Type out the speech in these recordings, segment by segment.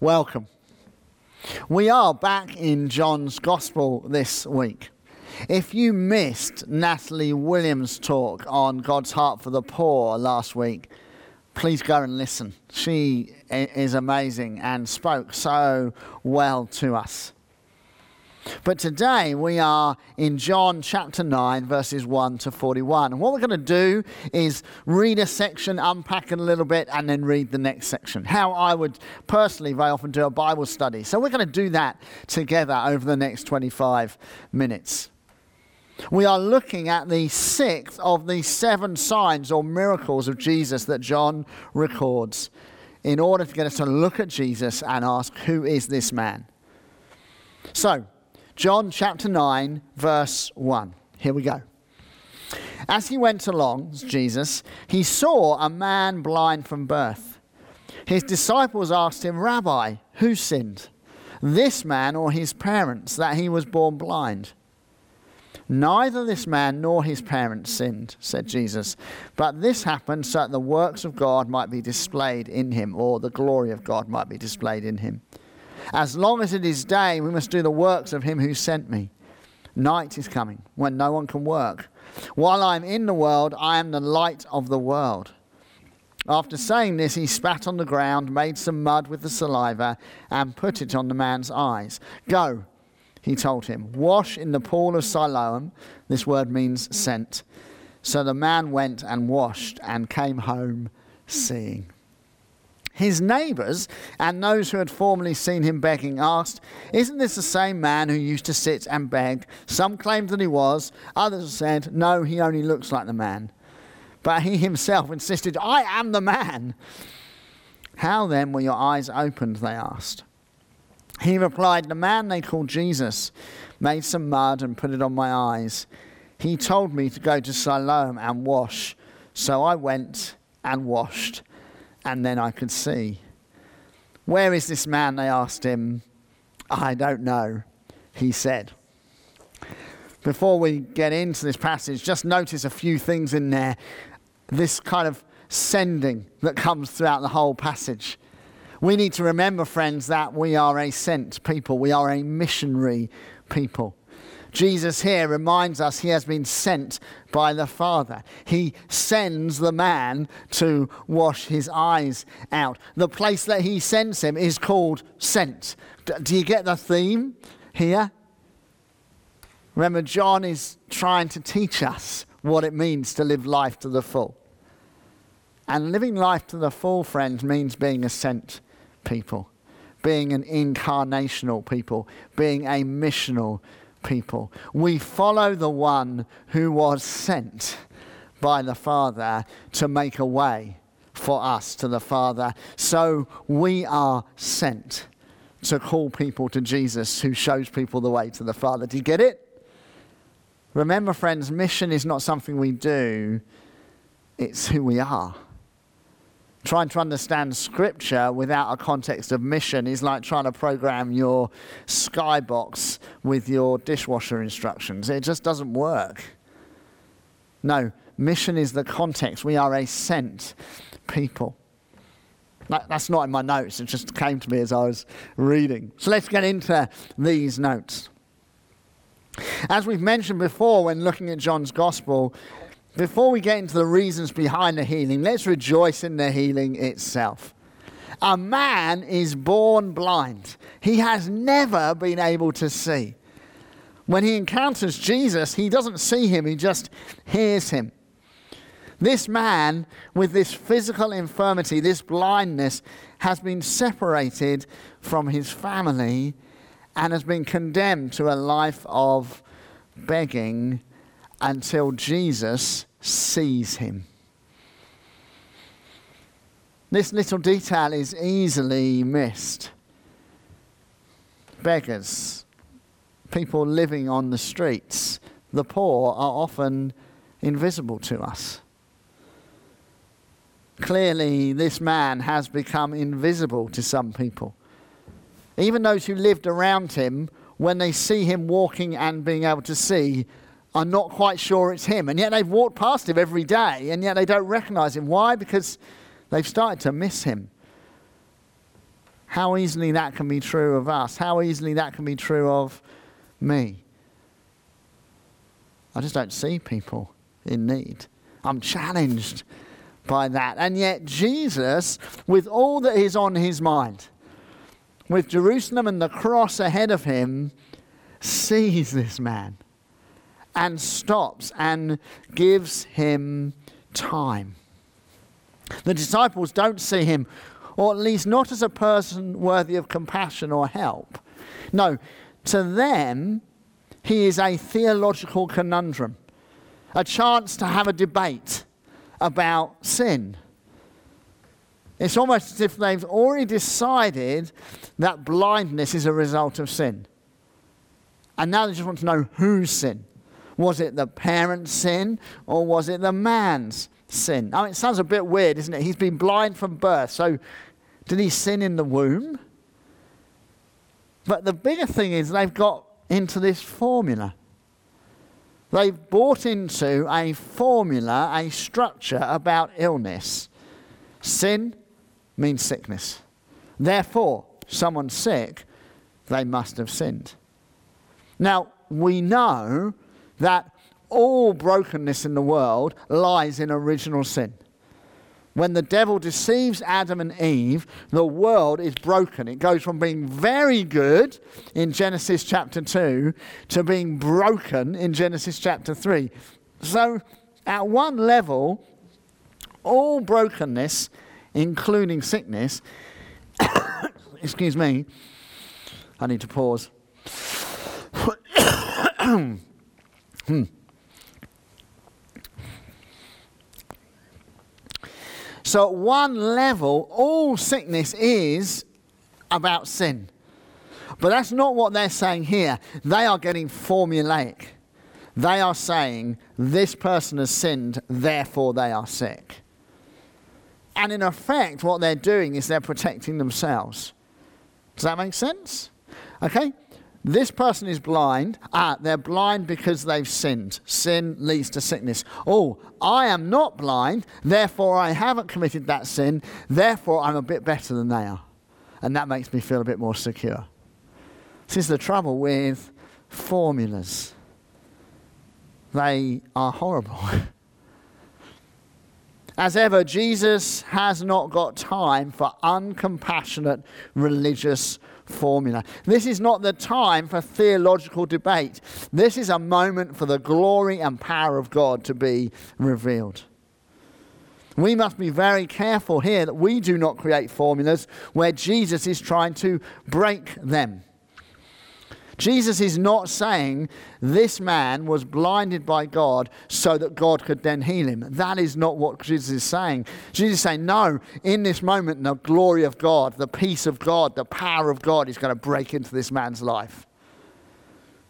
welcome. We are back in John's Gospel this week. If you missed Natalie Williams' talk on God's heart for the poor last week, please go and listen. She is amazing and spoke so well to us. But today we are in John chapter 9, verses 1 to 41. And what we're going to do is read a section, unpack it a little bit, and then read the next section. How I would personally very often do a Bible study. So we're going to do that together over the next 25 minutes. We are looking at the sixth of the seven signs or miracles of Jesus that John records in order to get us to look at Jesus and ask, Who is this man? So, John chapter 9, verse 1. Here we go. As he went along, Jesus, he saw a man blind from birth. His disciples asked him, Rabbi, who sinned, this man or his parents, that he was born blind? Neither this man nor his parents sinned, said Jesus, but this happened so that the works of God might be displayed in him, or the glory of God might be displayed in him. As long as it is day, we must do the works of him who sent me. Night is coming when no one can work. While I am in the world, I am the light of the world. After saying this, he spat on the ground, made some mud with the saliva, and put it on the man's eyes. Go, he told him, wash in the pool of Siloam. This word means sent. So the man went and washed and came home seeing. His neighbours and those who had formerly seen him begging asked, Isn't this the same man who used to sit and beg? Some claimed that he was, others said, No, he only looks like the man. But he himself insisted, I am the man. How then were your eyes opened? They asked. He replied, The man they called Jesus made some mud and put it on my eyes. He told me to go to Siloam and wash. So I went and washed and then I could see. Where is this man? They asked him. I don't know, he said. Before we get into this passage, just notice a few things in there. This kind of sending that comes throughout the whole passage. We need to remember, friends, that we are a sent people, we are a missionary people. Jesus here reminds us he has been sent by the Father. He sends the man to wash his eyes out. The place that he sends him is called sent. Do you get the theme here? Remember, John is trying to teach us what it means to live life to the full. And living life to the full, friends, means being a sent people, being an incarnational people, being a missional people. We follow the one who was sent by the Father to make a way for us to the Father. So we are sent to call people to Jesus who shows people the way to the Father. Do you get it? Remember, friends, mission is not something we do, it's who we are trying to understand scripture without a context of mission is like trying to program your skybox with your dishwasher instructions. It just doesn't work. No, mission is the context. We are a sent people. that's not in my notes, it just came to me as I was reading. So let's get into these notes. As we've mentioned before when looking at John's gospel, before we get into the reasons behind the healing, let's rejoice in the healing itself. A man is born blind, he has never been able to see. When he encounters Jesus, he doesn't see him, he just hears him. This man with this physical infirmity, this blindness, has been separated from his family and has been condemned to a life of begging until Jesus sees him. This little detail is easily missed. Beggars, people living on the streets, the poor are often invisible to us. Clearly, this man has become invisible to some people. Even those who lived around him, when they see him walking and being able to see, are not quite sure it's him. And yet they've walked past him every day, and yet they don't recognize him. Why? Because they've started to miss him. how easily that can be true of us, how easily that can be true of me. I just don't see people in need. I'm challenged by that. And yet, Jesus, with all that is on his mind, with Jerusalem and the cross ahead of him, sees this man and stops and gives him time. The disciples don't see him, or at least not as a person worthy of compassion or help. No, to them, he is a theological conundrum, a chance to have a debate about sin. It's almost as if they've already decided that blindness is a result of sin. And now they just want to know whose sin. Was it the parent's sin or was it the man's sin? I mean, it sounds a bit weird, isn't it? He's been blind from birth. So, did he sin in the womb? But the bigger thing is they've got into this formula. They've bought into a formula, a structure about illness. Sin means sickness. Therefore, someone's sick, they must have sinned. Now, we know that all brokenness in the world lies in original sin. When the devil deceives Adam and Eve, the world is broken. It goes from being very good in Genesis chapter 2 to being broken in Genesis chapter 3. So, at one level, all brokenness, including sickness, excuse me, I need to pause. hmm. So, at one level, all sickness is about sin. But that's not what they're saying here. They are getting formulaic. They are saying, this person has sinned, therefore they are sick. And in effect, what they're doing is they're protecting themselves. Does that make sense? Okay? This person is blind. Ah, they're blind because they've sinned. Sin leads to sickness. Oh, I am not blind, therefore I haven't committed that sin, therefore I'm a bit better than they are. And that makes me feel a bit more secure. This is the trouble with formulas, they are horrible. As ever, Jesus has not got time for uncompassionate religious formula. This is not the time for theological debate. This is a moment for the glory and power of God to be revealed. We must be very careful here that we do not create formulas where Jesus is trying to break them. Jesus is not saying this man was blinded by God so that God could then heal him. That is not what Jesus is saying. Jesus is saying, no, in this moment, the glory of God, the peace of God, the power of God is going to break into this man's life.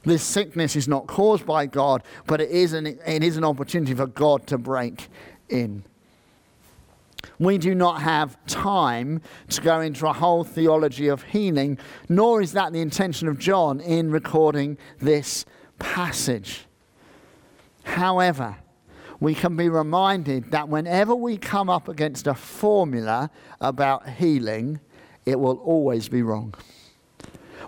This sickness is not caused by God, but it is an, it is an opportunity for God to break in we do not have time to go into a whole theology of healing, nor is that the intention of John in recording this passage. However, we can be reminded that whenever we come up against a formula about healing, it will always be wrong.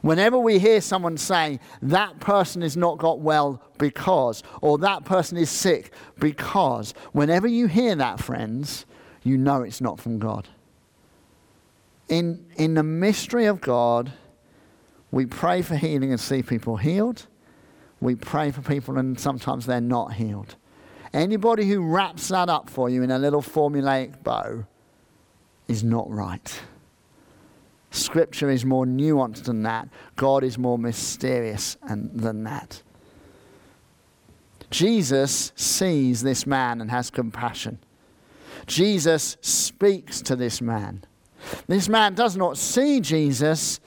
Whenever we hear someone say, that person is not got well because, or that person is sick because, whenever you hear that, friends, you know it's not from God. In, in the mystery of God, we pray for healing and see people healed. We pray for people and sometimes they're not healed. Anybody who wraps that up for you in a little formulaic bow is not right. Scripture is more nuanced than that. God is more mysterious and, than that. Jesus sees this man and has compassion. Jesus speaks to this man. This man does not see Jesus,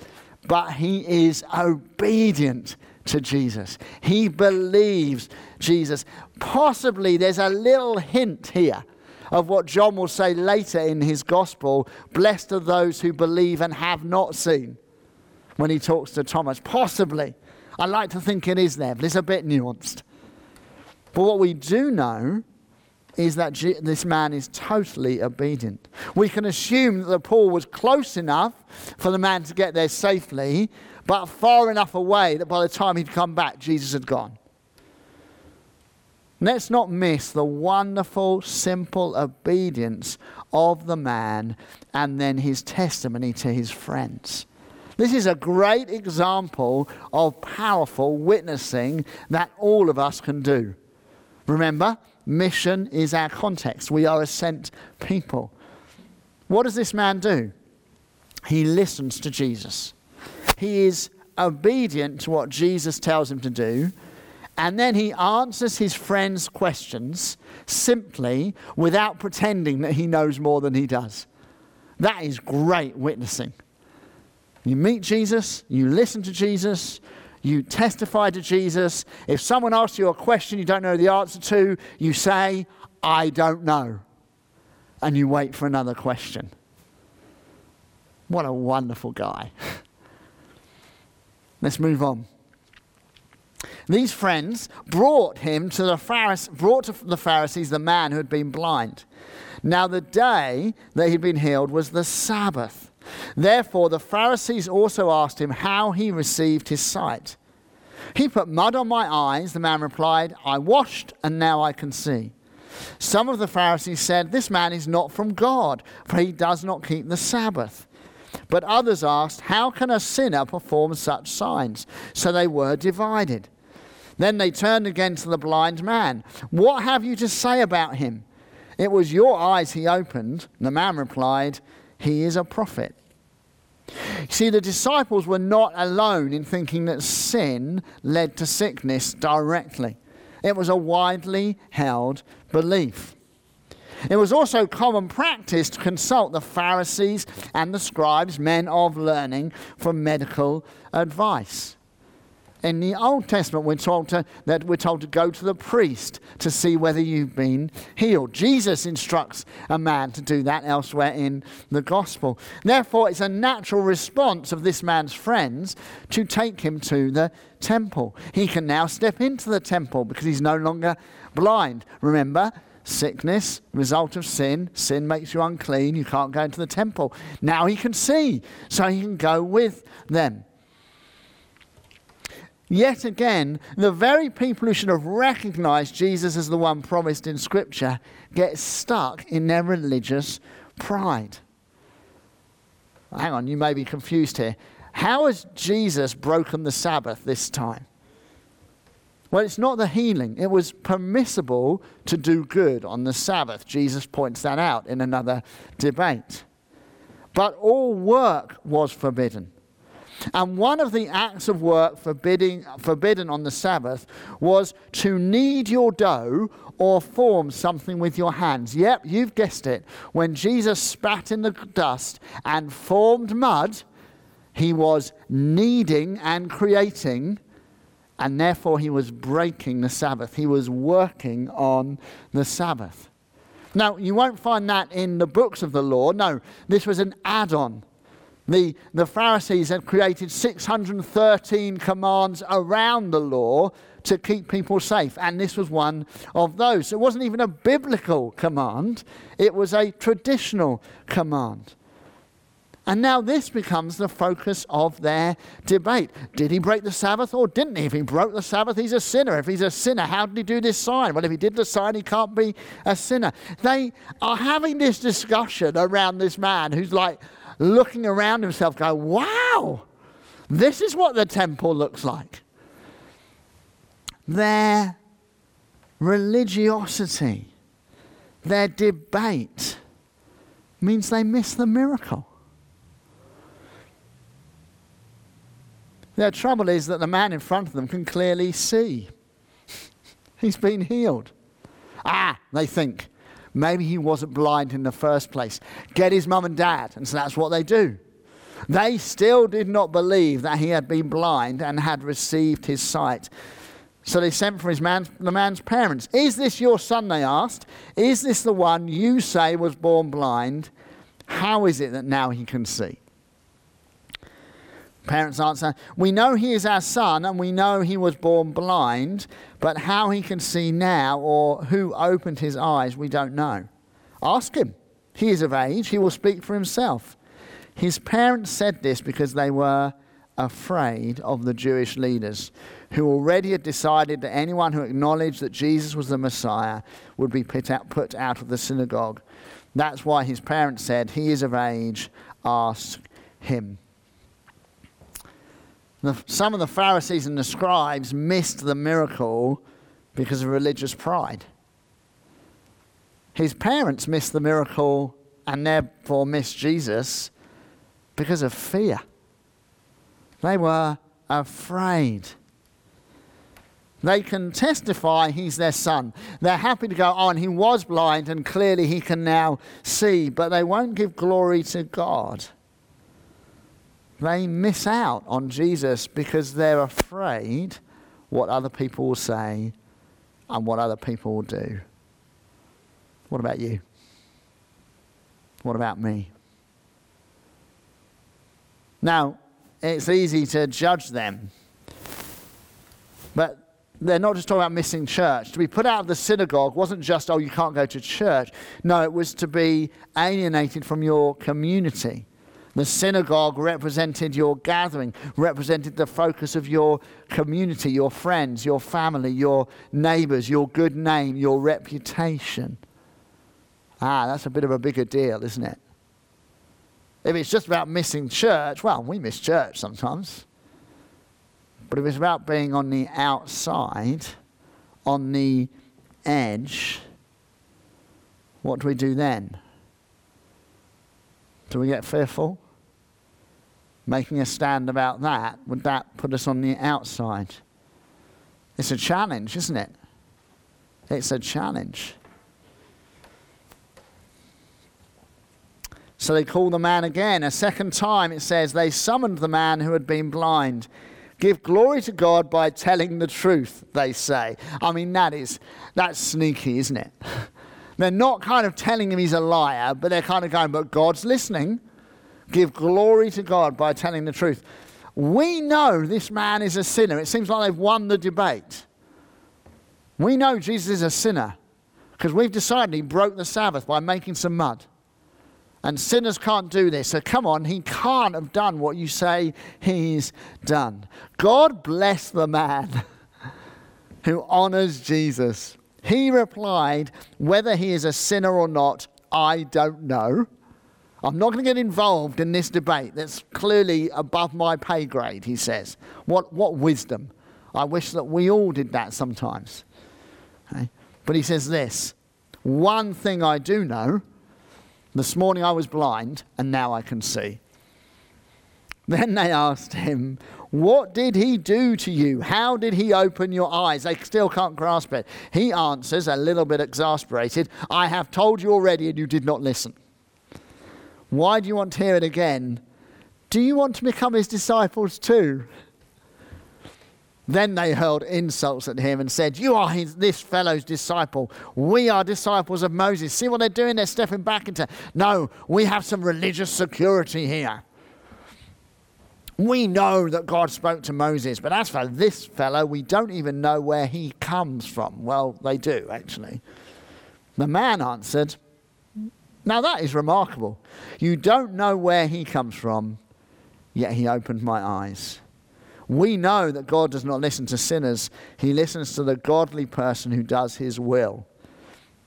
but he is obedient to Jesus. He believes Jesus. Possibly there's a little hint here of what John will say later in his gospel Blessed are those who believe and have not seen when he talks to Thomas. Possibly. I like to think it is there, but it's a bit nuanced. But what we do know is that this man is totally obedient. We can assume that the pool was close enough for the man to get there safely, but far enough away that by the time he'd come back, Jesus had gone. Let's not miss the wonderful, simple obedience of the man and then his testimony to his friends. This is a great example of powerful witnessing that all of us can do. Remember, mission is our context. We are a sent people. What does this man do? He listens to Jesus. He is obedient to what Jesus tells him to do, and then he answers his friend's questions simply without pretending that he knows more than he does. That is great witnessing. You meet Jesus, you listen to Jesus, you testify to Jesus. If someone asks you a question you don't know the answer to, you say, I don't know. And you wait for another question. What a wonderful guy. Let's move on. These friends brought him to the Pharisees, brought to the Pharisees the man who had been blind. Now the day that he'd been healed was the Sabbath. Therefore, the Pharisees also asked him how he received his sight. He put mud on my eyes, the man replied. I washed, and now I can see. Some of the Pharisees said, This man is not from God, for he does not keep the Sabbath. But others asked, How can a sinner perform such signs? So they were divided. Then they turned again to the blind man. What have you to say about him? It was your eyes he opened. The man replied, He is a prophet. See, the disciples were not alone in thinking that sin led to sickness directly. It was a widely held belief. It was also common practice to consult the Pharisees and the scribes, men of learning, for medical advice. In the Old Testament, we're told to, that we're told to go to the priest to see whether you've been healed. Jesus instructs a man to do that elsewhere in the gospel. Therefore, it's a natural response of this man's friends to take him to the temple. He can now step into the temple because he's no longer blind. Remember, sickness, result of sin. Sin makes you unclean. You can't go into the temple. Now he can see, so he can go with them. Yet again, the very people who should have recognized Jesus as the one promised in Scripture get stuck in their religious pride. Hang on, you may be confused here. How has Jesus broken the Sabbath this time? Well, it's not the healing. It was permissible to do good on the Sabbath. Jesus points that out in another debate. But all work was forbidden. And one of the acts of work forbidding, forbidden on the Sabbath was to knead your dough or form something with your hands. Yep, you've guessed it. When Jesus spat in the dust and formed mud, he was kneading and creating, and therefore he was breaking the Sabbath. He was working on the Sabbath. Now, you won't find that in the books of the law. No, this was an add on the, the Pharisees had created 613 commands around the law to keep people safe, and this was one of those. It wasn't even a biblical command, it was a traditional command. And now this becomes the focus of their debate. Did he break the Sabbath or didn't he? If he broke the Sabbath, he's a sinner. If he's a sinner, how did he do this sign? Well, if he did the sign, he can't be a sinner. They are having this discussion around this man who's like, looking around himself, go, wow, this is what the temple looks like. Their religiosity, their debate, means they miss the miracle. Their trouble is that the man in front of them can clearly see. He's been healed. Ah, they think. Maybe he wasn't blind in the first place. Get his mum and dad. And so that's what they do. They still did not believe that he had been blind and had received his sight. So they sent for his man, the man's parents. Is this your son? They asked. Is this the one you say was born blind? How is it that now he can see? Parents answer, We know he is our son, and we know he was born blind, but how he can see now or who opened his eyes, we don't know. Ask him. He is of age, he will speak for himself. His parents said this because they were afraid of the Jewish leaders, who already had decided that anyone who acknowledged that Jesus was the Messiah would be put out, put out of the synagogue. That's why his parents said, He is of age, ask him. The, some of the Pharisees and the scribes missed the miracle because of religious pride. His parents missed the miracle and therefore missed Jesus because of fear. They were afraid. They can testify he's their son. They're happy to go oh, on. He was blind and clearly he can now see, but they won't give glory to God. They miss out on Jesus because they're afraid what other people will say and what other people will do. What about you? What about me? Now, it's easy to judge them. But they're not just talking about missing church. To be put out of the synagogue wasn't just, oh, you can't go to church. No, it was to be alienated from your community. The synagogue represented your gathering, represented the focus of your community, your friends, your family, your neighbors, your good name, your reputation. Ah, that's a bit of a bigger deal, isn't it? If it's just about missing church, well, we miss church sometimes. But if it's about being on the outside, on the edge, what do we do then? Do we get fearful? Making a stand about that, would that put us on the outside? It's a challenge, isn't it? It's a challenge. So they call the man again. A second time it says, they summoned the man who had been blind. Give glory to God by telling the truth, they say. I mean, that is, that's sneaky, isn't it? they're not kind of telling him he's a liar, but they're kind of going, but God's listening. Give glory to God by telling the truth. We know this man is a sinner. It seems like they've won the debate. We know Jesus is a sinner because we've decided he broke the Sabbath by making some mud. And sinners can't do this. So come on, he can't have done what you say he's done. God bless the man who honors Jesus. He replied, Whether he is a sinner or not, I don't know. I'm not going to get involved in this debate that's clearly above my pay grade, he says. What, what wisdom. I wish that we all did that sometimes. Okay? But he says this One thing I do know this morning I was blind, and now I can see. Then they asked him, What did he do to you? How did he open your eyes? They still can't grasp it. He answers, a little bit exasperated, I have told you already, and you did not listen. Why do you want to hear it again? Do you want to become his disciples too? Then they hurled insults at him and said, You are his, this fellow's disciple. We are disciples of Moses. See what they're doing? They're stepping back into, No, we have some religious security here. We know that God spoke to Moses, but as for this fellow, we don't even know where he comes from. Well, they do, actually. The man answered, Now that is remarkable. You don't know where he comes from, yet he opened my eyes. We know that God does not listen to sinners, He listens to the godly person who does His will.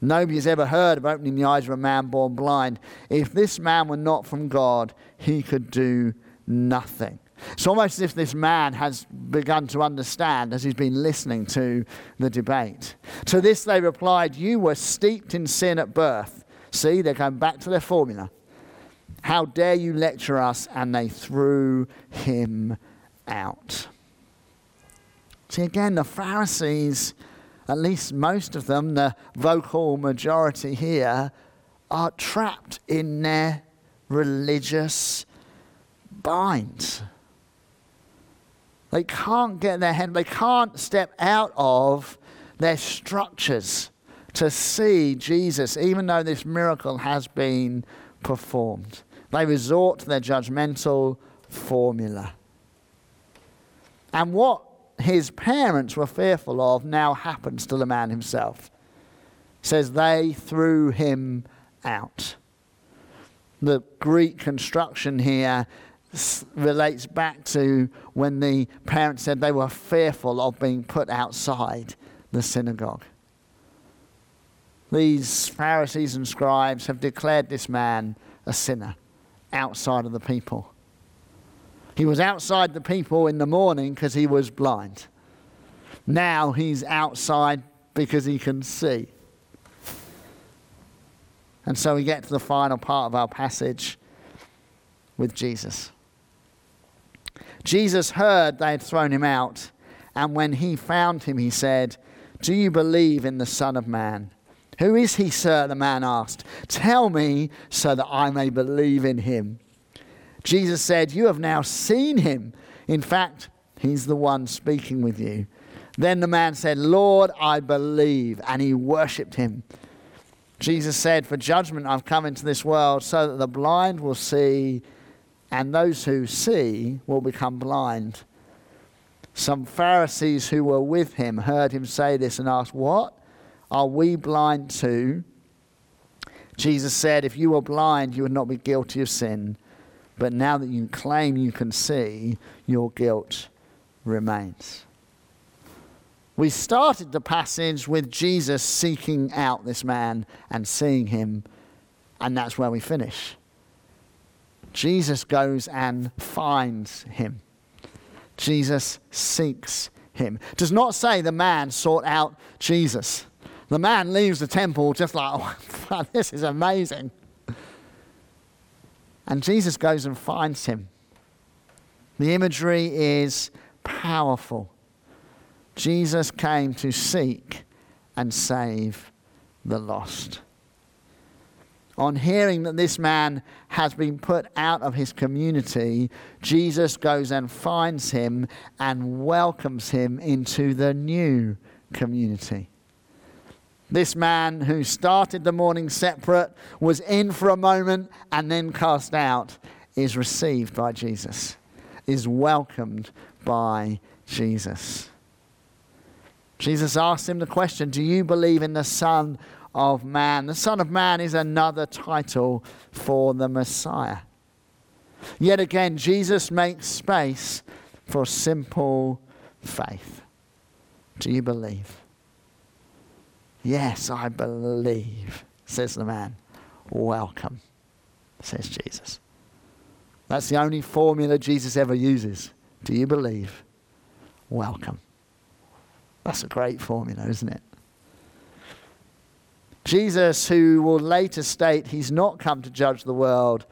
Nobody has ever heard of opening the eyes of a man born blind. If this man were not from God, he could do nothing. It's almost as if this man has begun to understand as he's been listening to the debate. To this they replied, You were steeped in sin at birth. See, they're going back to their formula. How dare you lecture us? And they threw him out. See, again, the Pharisees, at least most of them, the vocal majority here, are trapped in their religious binds. They can't get their head, they can't step out of their structures to see Jesus, even though this miracle has been performed. They resort to their judgmental formula. And what his parents were fearful of now happens to the man himself. It says they threw him out. The Greek construction here relates back to when the parents said they were fearful of being put outside the synagogue. These Pharisees and scribes have declared this man a sinner outside of the people. He was outside the people in the morning because he was blind. Now he's outside because he can see. And so we get to the final part of our passage with Jesus. Jesus heard they had thrown him out, and when he found him, he said, Do you believe in the Son of Man? Who is he, sir? The man asked. Tell me so that I may believe in him. Jesus said, You have now seen him. In fact, he's the one speaking with you. Then the man said, Lord, I believe. And he worshipped him. Jesus said, For judgment I've come into this world so that the blind will see, and those who see will become blind. Some Pharisees who were with him heard him say this and asked, What? Are we blind too? Jesus said, If you were blind, you would not be guilty of sin. But now that you claim you can see, your guilt remains. We started the passage with Jesus seeking out this man and seeing him, and that's where we finish. Jesus goes and finds him. Jesus seeks him. Does not say the man sought out Jesus. The man leaves the temple just like, oh, this is amazing. And Jesus goes and finds him. The imagery is powerful. Jesus came to seek and save the lost. On hearing that this man has been put out of his community, Jesus goes and finds him and welcomes him into the new community. This man who started the morning separate, was in for a moment, and then cast out, is received by Jesus, is welcomed by Jesus. Jesus asked him the question Do you believe in the Son of Man? The Son of Man is another title for the Messiah. Yet again, Jesus makes space for simple faith. Do you believe? Yes, I believe, says the man. Welcome, says Jesus. That's the only formula Jesus ever uses. Do you believe? Welcome. That's a great formula, isn't it? Jesus, who will later state he's not come to judge the world,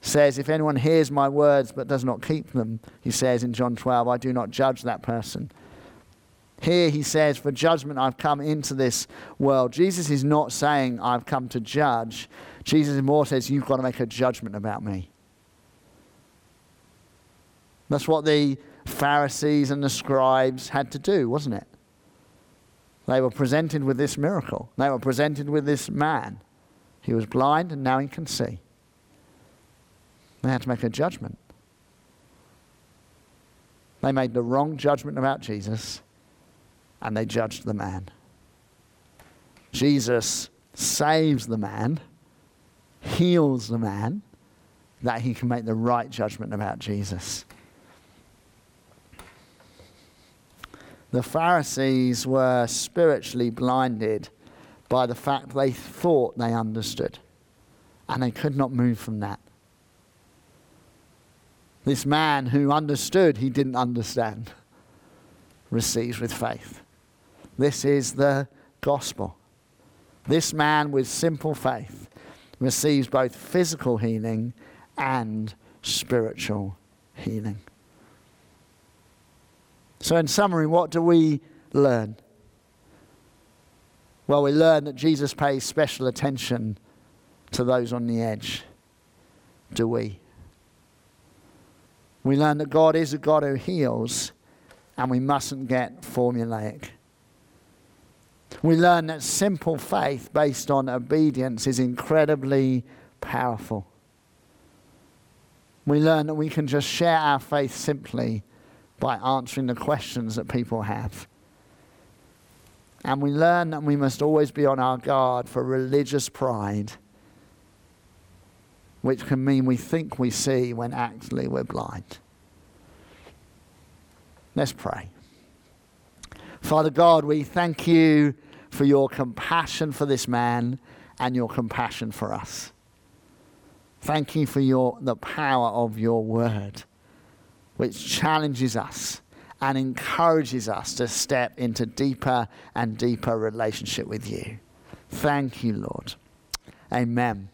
says, If anyone hears my words but does not keep them, he says in John 12, I do not judge that person. Here he says, For judgment I've come into this world. Jesus is not saying I've come to judge. Jesus more says, You've got to make a judgment about me. That's what the Pharisees and the scribes had to do, wasn't it? They were presented with this miracle. They were presented with this man. He was blind and now he can see. They had to make a judgment. They made the wrong judgment about Jesus and they judged the man. Jesus saves the man, heals the man, that he can make the right judgment about Jesus. The Pharisees were spiritually blinded by the fact they thought they understood, and they could not move from that. This man who understood he didn't understand receives with faith. This is the gospel. This man with simple faith receives both physical healing and spiritual healing. So, in summary, what do we learn? Well, we learn that Jesus pays special attention to those on the edge. Do we? We learn that God is a God who heals, and we mustn't get formulaic. We learn that simple faith based on obedience is incredibly powerful. We learn that we can just share our faith simply by answering the questions that people have. And we learn that we must always be on our guard for religious pride, which can mean we think we see when actually we're blind. Let's pray. Father God, we thank you for your compassion for this man and your compassion for us. Thank you for your, the power of your word, which challenges us and encourages us to step into deeper and deeper relationship with you. Thank you, Lord. Amen.